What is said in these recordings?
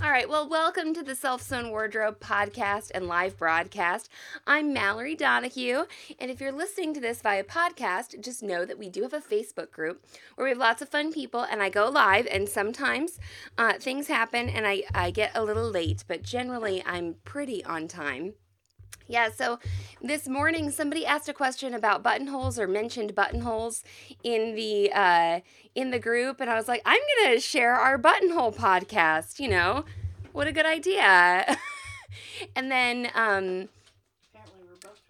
All right, well, welcome to the Self Sewn Wardrobe podcast and live broadcast. I'm Mallory Donahue, and if you're listening to this via podcast, just know that we do have a Facebook group where we have lots of fun people, and I go live, and sometimes uh, things happen and I, I get a little late, but generally I'm pretty on time. Yeah, so this morning somebody asked a question about buttonholes or mentioned buttonholes in the uh, in the group, and I was like, I'm gonna share our buttonhole podcast. You know, what a good idea. and then um,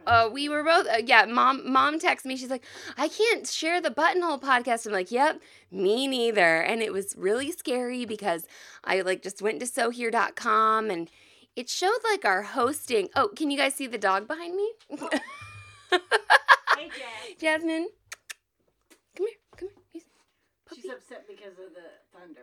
uh, we were both uh, yeah mom mom texted me she's like i can't share the buttonhole podcast i'm like yep me neither and it was really scary because i like just went to sewhere.com and it showed like our hosting oh can you guys see the dog behind me Hey, jasmine come here come here She's upset because of the thunder.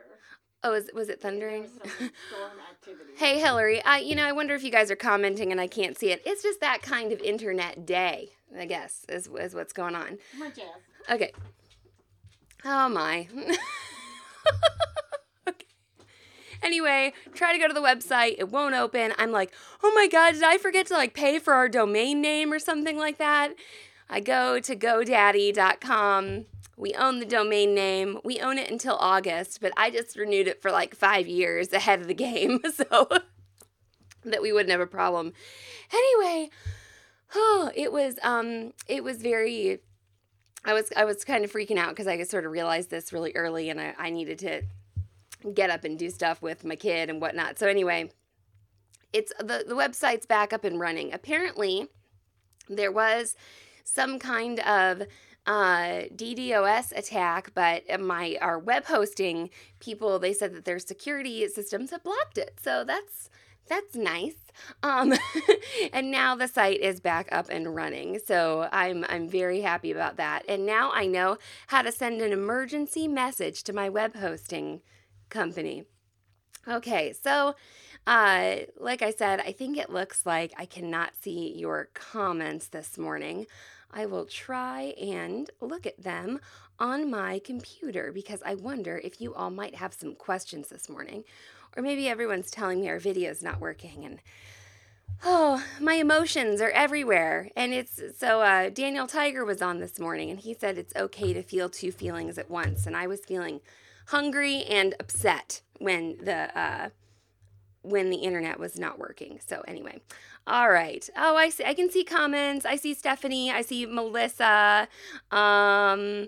oh is, was it thundering was. Hey Hillary, I you know I wonder if you guys are commenting and I can't see it. It's just that kind of internet day, I guess, is is what's going on. Come on, Jazz. Okay. Oh my. Anyway, try to go to the website, it won't open. I'm like, "Oh my god, did I forget to like pay for our domain name or something like that?" I go to godaddy.com. We own the domain name. We own it until August, but I just renewed it for like 5 years ahead of the game, so that we wouldn't have a problem. Anyway, oh, it was um it was very I was I was kind of freaking out because I sort of realized this really early, and I, I needed to get up and do stuff with my kid and whatnot. So anyway, it's the the website's back up and running. Apparently, there was some kind of uh, DDoS attack, but my our web hosting people they said that their security systems have blocked it. So that's that's nice. Um, and now the site is back up and running. So I'm I'm very happy about that. And now I know how to send an emergency message to my web hosting company. Okay, so uh, like I said, I think it looks like I cannot see your comments this morning. I will try and look at them on my computer because I wonder if you all might have some questions this morning. Or maybe everyone's telling me our video's not working and oh, my emotions are everywhere. And it's so uh, Daniel Tiger was on this morning and he said it's okay to feel two feelings at once. And I was feeling hungry and upset when the uh, when the internet was not working. So anyway, all right. Oh, I see. I can see comments. I see Stephanie. I see Melissa. Um,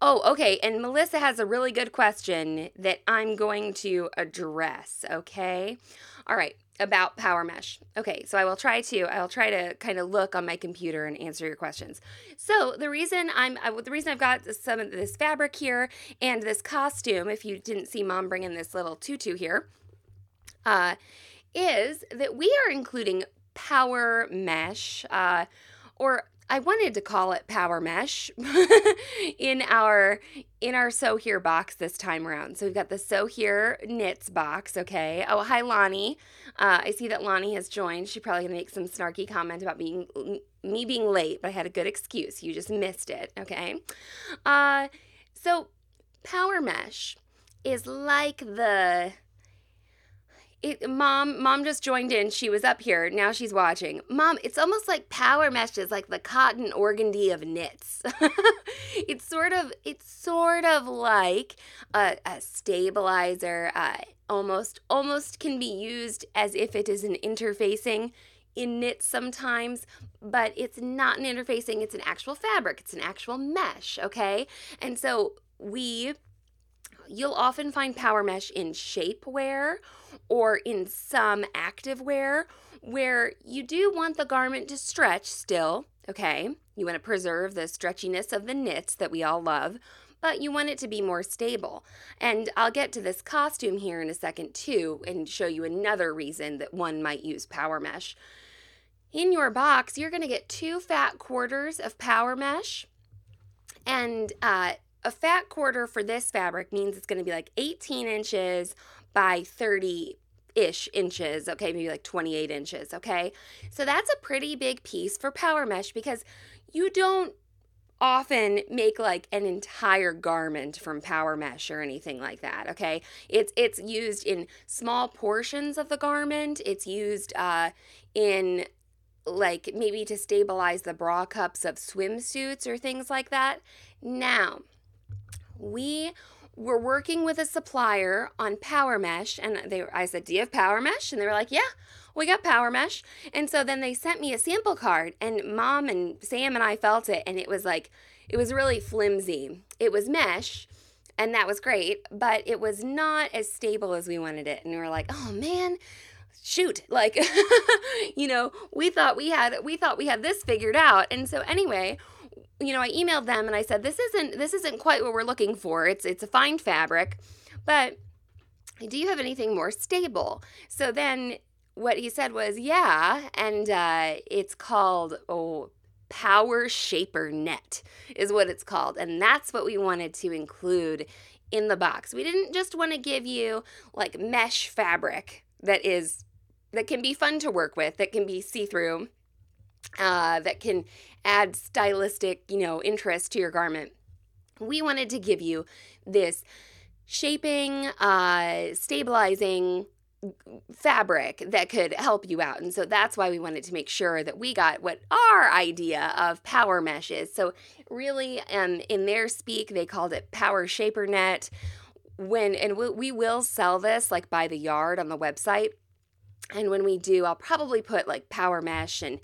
oh, okay. And Melissa has a really good question that I'm going to address. Okay. All right. About Power Mesh. Okay, so I will try to. I'll try to kind of look on my computer and answer your questions. So the reason I'm, I, the reason I've got some of this fabric here and this costume, if you didn't see Mom bringing this little tutu here, uh, is that we are including power mesh, uh, or I wanted to call it power mesh in our in our sew here box this time around. So we've got the sew here knits box. Okay. Oh, hi Lonnie. Uh, I see that Lonnie has joined. She's probably gonna make some snarky comment about being me being late, but I had a good excuse. You just missed it. Okay. Uh, so power mesh is like the it, mom mom just joined in. She was up here. Now she's watching. Mom it's almost like power mesh is like the cotton organdy of knits. It's sort of it's sort of like a, a stabilizer. Uh, almost almost can be used as if it is an interfacing in knits sometimes but it's not an interfacing. It's an actual fabric. It's an actual mesh okay? And so we you'll often find power mesh in shapewear or in some activewear where you do want the garment to stretch still, okay? You want to preserve the stretchiness of the knits that we all love, but you want it to be more stable. And I'll get to this costume here in a second too and show you another reason that one might use power mesh. In your box, you're going to get two fat quarters of power mesh and uh, a fat quarter for this fabric means it's going to be like 18 inches by 30 ish inches, okay, maybe like 28 inches, okay? So that's a pretty big piece for power mesh because you don't often make like an entire garment from power mesh or anything like that okay? It's it's used in small portions of the garment. It's used uh, in like maybe to stabilize the bra cups of swimsuits or things like that. Now we were working with a supplier on power mesh and they I said do you have power mesh? And they were like yeah we got power mesh. And so then they sent me a sample card and mom and Sam and I felt it and it was like it was really flimsy. It was mesh and that was great but it was not as stable as we wanted it. And we were like oh man shoot like you know we thought we had we thought we had this figured out. And so anyway you know, I emailed them and I said, this isn't this isn't quite what we're looking for. It's it's a fine fabric, but do you have anything more stable? So then what he said was, yeah, and uh, it's called oh power shaper net is what it's called, and that's what we wanted to include in the box. We didn't just want to give you like mesh fabric that is that can be fun to work with, that can be see through uh, that can add stylistic, you know, interest to your garment. We wanted to give you this shaping, uh, stabilizing fabric that could help you out. And so that's why we wanted to make sure that we got what our idea of power mesh is. So really um, in their speak they called it power shaper net. When and we, we will sell this like by the yard on the website. And when we do, I'll probably put like power mesh and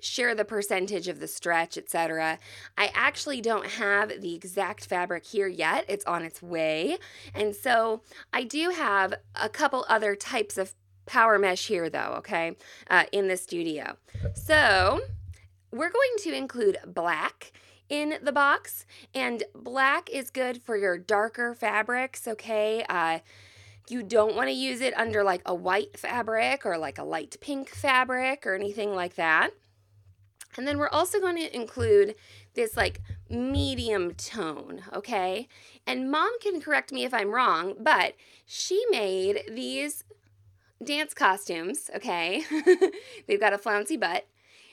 share the percentage of the stretch, etc. I actually don't have the exact fabric here yet. It's on its way. And so I do have a couple other types of power mesh here though, okay, uh, in the studio. So we're going to include black in the box and black is good for your darker fabrics, okay? Uh, you don't want to use it under like a white fabric or like a light pink fabric or anything like that. And then we're also going to include this like medium tone, okay? And mom can correct me if I'm wrong, but she made these dance costumes, okay? They've got a flouncy butt.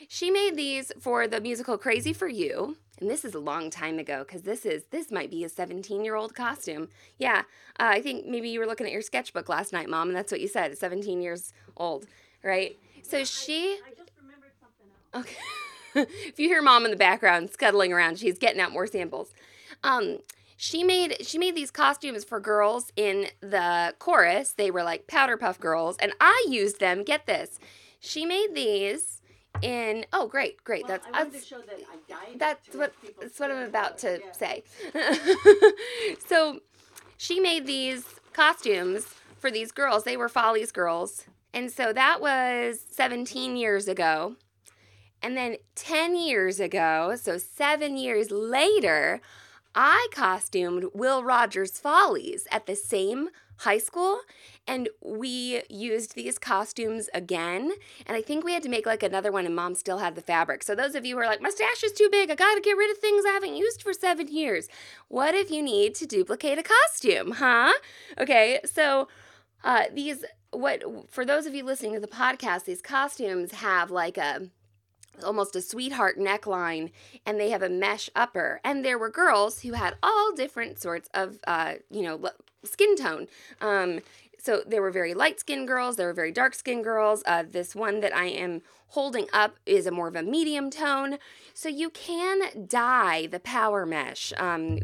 She made these for the musical Crazy for You. And this is a long time ago because this is this might be a 17 year old costume. Yeah, uh, I think maybe you were looking at your sketchbook last night, mom, and that's what you said. 17 years old, right? So she. I just remembered something else. Okay. if you hear mom in the background scuttling around, she's getting out more samples. Um, she made she made these costumes for girls in the chorus. They were like powder puff girls, and I used them. Get this, she made these in oh great great Well, that's I wanted that's, to show that I dyed that's what that's what I'm about to. Yeah. say. so she made these costumes for these girls. They were Follies girls. And so that was 17 years ago. And then 10 years ago, so seven years later, I costumed Will Rogers Follies at the same high school. And we used these costumes again. And I think we had to make like another one, and mom still had the fabric. So, those of you who are like, my stash is too big, I gotta get rid of things I haven't used for seven years. What if you need to duplicate a costume, huh? Okay, so uh, these, what, for those of you listening to the podcast, these costumes have like a, almost a sweetheart neckline and they have a mesh upper and there were girls who had all different sorts of uh, you know skin tone. Um, so there were very light skinned girls there were very dark skinned girls. Uh, this one that i am holding up is a more of a medium tone. So you can dye the power mesh um,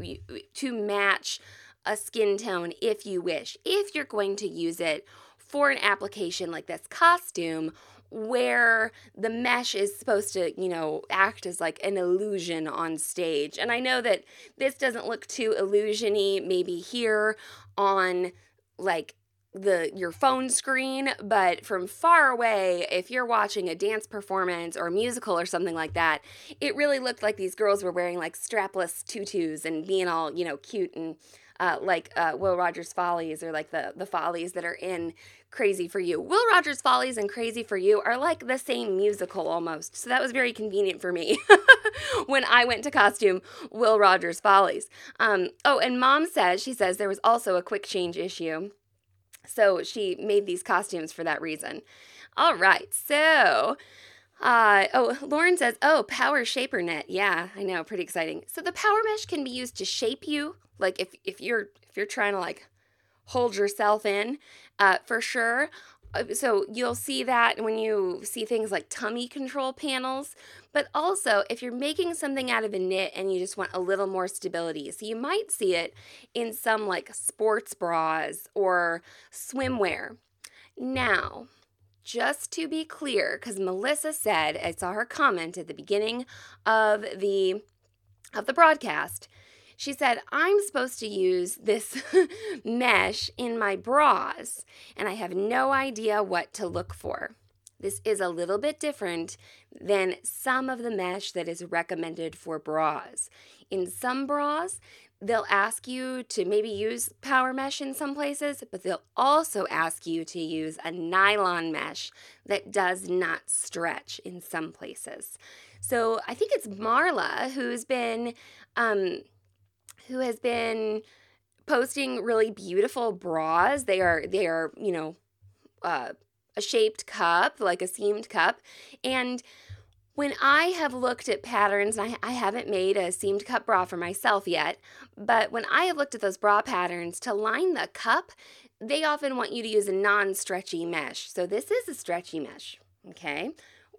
to match a skin tone if you wish. If you're going to use it for an application like this costume where the mesh is supposed to, you know, act as like an illusion on stage. And I know that this doesn't look too illusiony maybe here on like the your phone screen, but from far away, if you're watching a dance performance or musical or something like that, it really looked like these girls were wearing like strapless tutus and being all, you know, cute and uh, like uh, Will Rogers Follies or like the the Follies that are in Crazy for You. Will Rogers Follies and Crazy for You are like the same musical almost. So that was very convenient for me. when I went to costume Will Rogers Follies. Um, oh, and mom says, she says there was also a quick change issue. So she made these costumes for that reason. All right, so uh, oh, Lauren says, oh, power shaper net. Yeah, I know, pretty exciting. So the power mesh can be used to shape you, like if if you're if you're trying to like hold yourself in, uh, for sure. Uh, so you'll see that when you see things like tummy control panels, but also if you're making something out of a knit and you just want a little more stability. So you might see it in some like sports bras or swimwear. Now, just to be clear, because Melissa said, I saw her comment at the beginning of the of the broadcast. She said, I'm supposed to use this mesh in my bras, and I have no idea what to look for. This is a little bit different than some of the mesh that is recommended for bras. In some bras, they'll ask you to maybe use power mesh in some places, but they'll also ask you to use a nylon mesh that does not stretch in some places. So I think it's Marla who's been, um, who has been posting really beautiful bras. They are, they are, you know, uh, a shaped cup, like a seamed cup, and when I have looked at patterns, I, I haven't made a seamed cup bra for myself yet, but when I have looked at those bra patterns to line the cup, they often want you to use a non stretchy mesh. So this is a stretchy mesh, okay?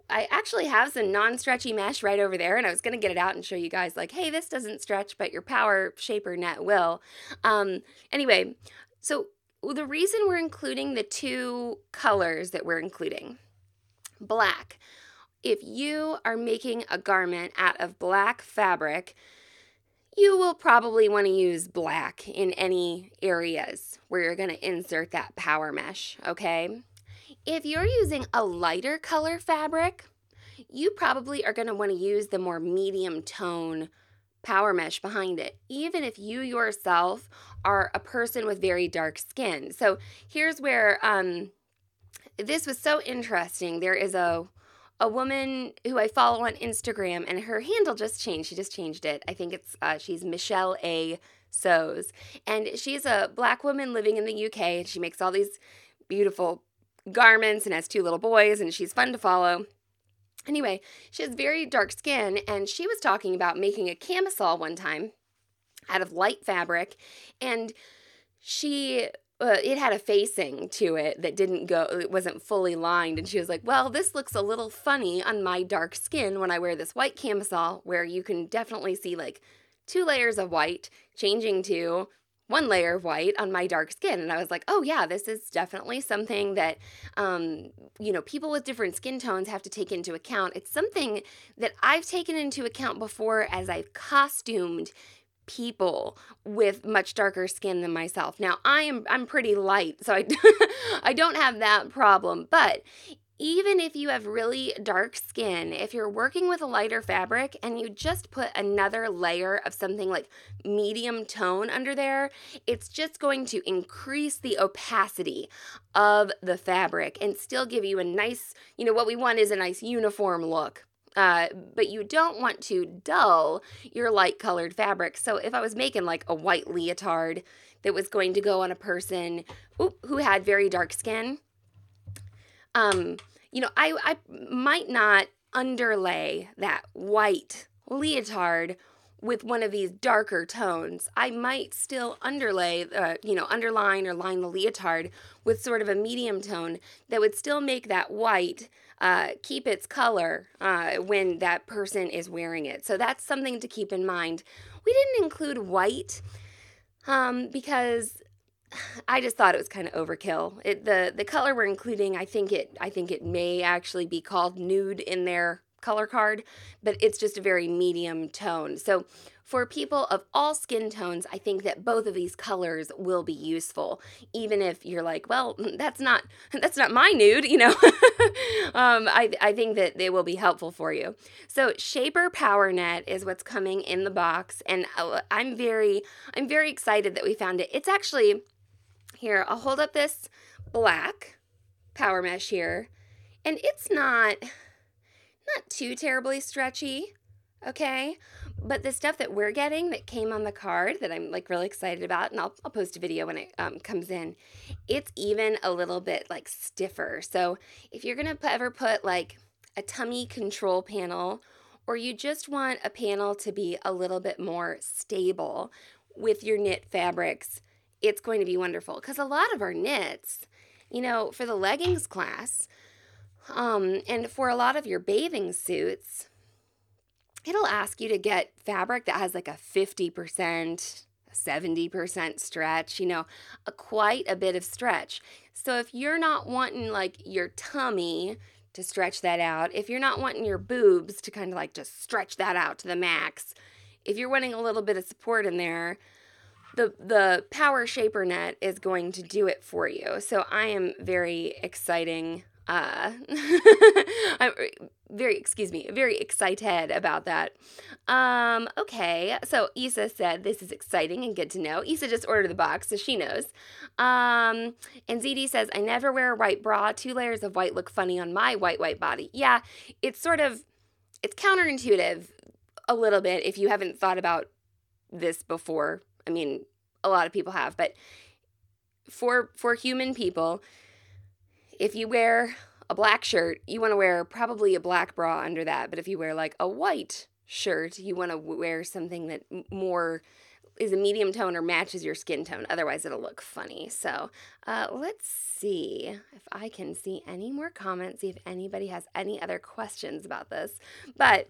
I actually have some non stretchy mesh right over there, and I was to get it out and show you guys, like, hey, this doesn't stretch, but your power shaper net will. Um, anyway, so the reason we're including the two colors that we're including black if you are making a garment out of black fabric, you will probably want to use black in any areas where you're going to insert that power mesh, okay? If you're using a lighter color fabric, you probably are going to want to use the more medium tone power mesh behind it, even if you yourself are a person with very dark skin. So here's where um, this was so interesting. There is a a woman who I follow on Instagram, and her handle just changed. She just changed it. I think it's uh, she's Michelle A. Sews, and she's a black woman living in the UK, and she makes all these beautiful garments and has two little boys, and she's fun to follow. Anyway, she has very dark skin, and she was talking about making a camisole one time out of light fabric, and she uh, it had a facing to it that didn't go it wasn't fully lined and she was like well this looks a little funny on my dark skin when i wear this white camisole where you can definitely see like two layers of white changing to one layer of white on my dark skin and i was like oh yeah this is definitely something that um, you know people with different skin tones have to take into account it's something that i've taken into account before as i've costumed people with much darker skin than myself. Now, I am I'm pretty light, so I I don't have that problem, but even if you have really dark skin, if you're working with a lighter fabric and you just put another layer of something like medium tone under there, it's just going to increase the opacity of the fabric and still give you a nice, you know, what we want is a nice uniform look uh, but you don't want to dull your light colored fabric. So if I was making like a white leotard that was going to go on a person who had very dark skin, um, you know, I, I might not underlay that white leotard with one of these darker tones. I might still underlay, uh, you know, underline or line the leotard with sort of a medium tone that would still make that white uh, keep its color uh, when that person is wearing it. So that's something to keep in mind. We didn't include white um, because I just thought it was kind of overkill. It, the the color we're including, I think it I think it may actually be called nude in their color card, but it's just a very medium tone. So for people of all skin tones, I think that both of these colors will be useful, even if you're like, well, that's not that's not my nude, you know. um, I I think that they will be helpful for you. So Shaper Power Net is what's coming in the box, and uh, I'm very I'm very excited that we found it. It's actually here. I'll hold up this black power mesh here, and it's not not too terribly stretchy. Okay. But the stuff that we're getting that came on the card that I'm like really excited about, and I'll, I'll post a video when it um, comes in, it's even a little bit like stiffer. So if you're to ever put like a tummy control panel, or you just want a panel to be a little bit more stable with your knit fabrics, it's going to be wonderful. Because a lot of our knits, you know, for the leggings class, um, and for a lot of your bathing suits, it'll ask you to get fabric that has like a 50%, 70% stretch, you know, a quite a bit of stretch. So if you're not wanting like your tummy to stretch that out, if you're not wanting your boobs to kind of like just stretch that out to the max, if you're wanting a little bit of support in there, the the power shaper net is going to do it for you. So I am very exciting uh I'm very excuse me very excited about that. Um okay so isa said this is exciting and good to know. Isa just ordered the box so she knows. Um and zd says i never wear a white bra. Two layers of white look funny on my white white body. Yeah it's sort of it's counterintuitive a little bit if you haven't thought about this before i mean a lot of people have but for for human people if you wear a black shirt, you want to wear probably a black bra under that. But if you wear like a white shirt, you want to wear something that more is a medium tone or matches your skin tone. Otherwise, it'll look funny. So uh, let's see if I can see any more comments, see if anybody has any other questions about this. But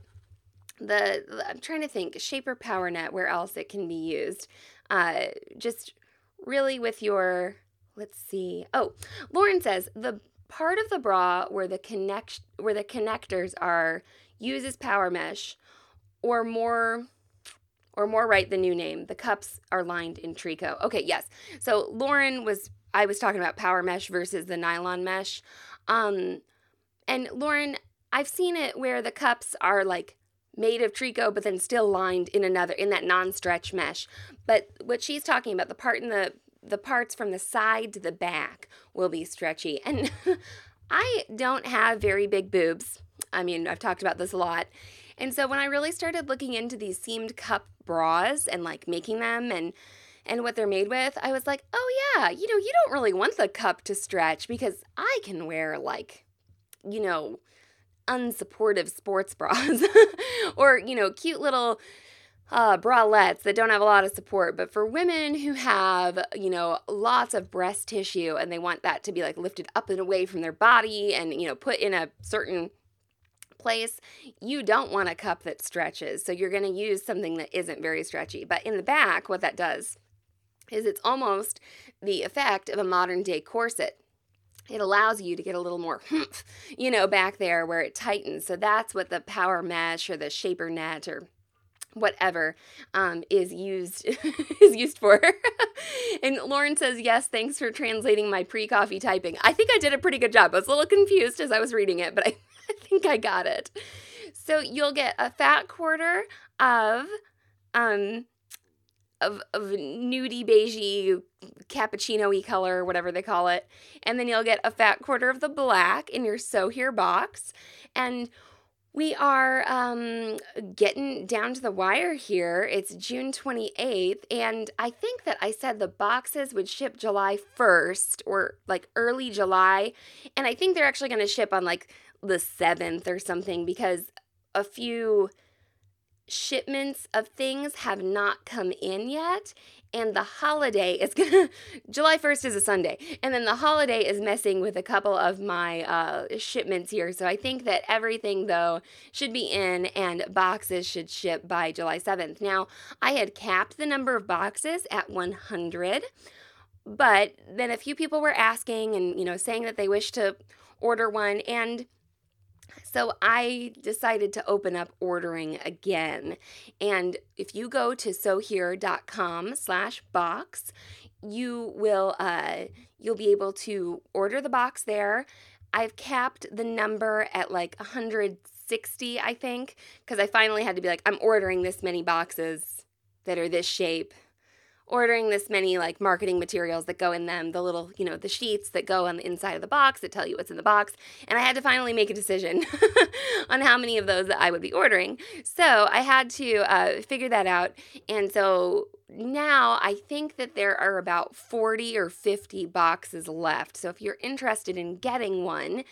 the, I'm trying to think shaper power net where else it can be used. Uh, just really with your let's see. Oh, Lauren says the part of the bra where the connect where the connectors are uses power mesh or more or more right the new name. The cups are lined in tricot. Okay, yes. So Lauren was I was talking about power mesh versus the nylon mesh. Um and Lauren, I've seen it where the cups are like made of tricot but then still lined in another in that non-stretch mesh. But what she's talking about the part in the the parts from the side to the back will be stretchy. And I don't have very big boobs. I mean, I've talked about this a lot. And so when I really started looking into these seamed cup bras and like making them and and what they're made with, I was like, "Oh yeah, you know, you don't really want the cup to stretch because I can wear like, you know, unsupportive sports bras or, you know, cute little uh, bralettes that don't have a lot of support, but for women who have, you know, lots of breast tissue and they want that to be like lifted up and away from their body and, you know, put in a certain place, you don't want a cup that stretches. So you're going to use something that isn't very stretchy. But in the back, what that does is it's almost the effect of a modern day corset it allows you to get a little more, you know, back there where it tightens. So that's what the power mesh or the shaper net or whatever um, is used is used for. and Lauren says, "Yes, thanks for translating my pre-coffee typing. I think I did a pretty good job. I was a little confused as I was reading it, but I, I think I got it." So you'll get a fat quarter of um of, of nudie beigey cappuccino-y color whatever they call it and then you'll get a fat quarter of the black in your sew here box and we are um, getting down to the wire here. It's June 28th, and I think that I said the boxes would ship July 1st or like early July. And I think they're actually going to ship on like the 7th or something because a few shipments of things have not come in yet and the holiday is gonna july 1st is a sunday and then the holiday is messing with a couple of my uh, shipments here. So i think that everything though should be in and boxes should ship by july 7th now i had capped the number of boxes at 100 but then a few people were asking and you know saying that they wish to order one and so I decided to open up ordering again. And if you go to sewhere.com slash box, you will uh, you'll be able to order the box there. I've capped the number at like 160, I think, because I finally had to be like, I'm ordering this many boxes that are this shape ordering this many like marketing materials that go in them, the little, you know, the sheets that go on the inside of the box that tell you what's in the box. And I had to finally make a decision on how many of those that I would be ordering. So I had to uh, figure that out. And so now I think that there are about 40 or 50 boxes left. So if you're interested in getting one,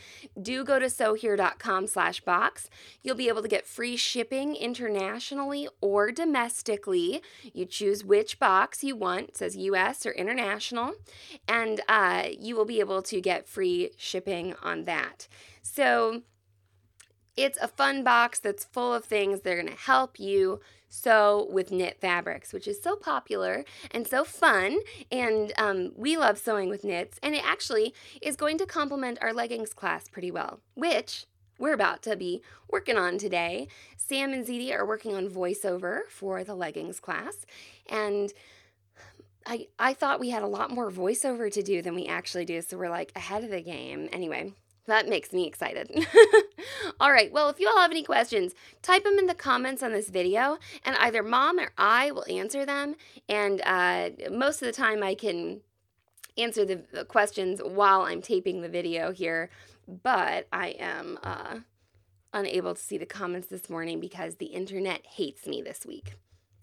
do go to sewhere.com slash box. You'll be able to get free shipping internationally or domestically. You choose which box you want, it says US or international, and uh, you will be able to get free shipping on that. So it's a fun box that's full of things that are going to help you sew with knit fabrics, which is so popular and so fun. And um, we love sewing with knits. And it actually is going to complement our leggings class pretty well, which we're about to be working on today. Sam and Ziti are working on voiceover for the leggings class. And I, I thought we had a lot more voiceover to do than we actually do. So we're like ahead of the game. Anyway, that makes me excited. all right, well, if you all have any questions, type them in the comments on this video, and either mom or I will answer them. And uh, most of the time, I can answer the, questions while I'm taping the video here, but I am uh, unable to see the comments this morning because the internet hates me this week.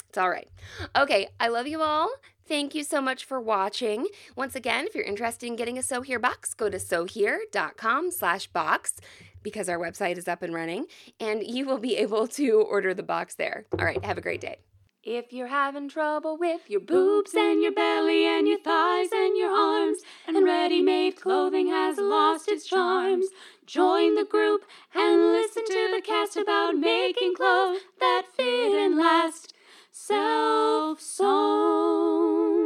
It's all right. Okay, I love you all. Thank you so much for watching. Once again, if you're interested in getting a Sew Here box, go to sewhere.com slash box because our website is up and running and you will be able to order the box there. All right, have a great day. If you're having trouble with your boobs and your belly and your thighs and your arms, and ready made clothing has lost its charms, join the group and listen to the cast about making clothes that fit and last self sewn.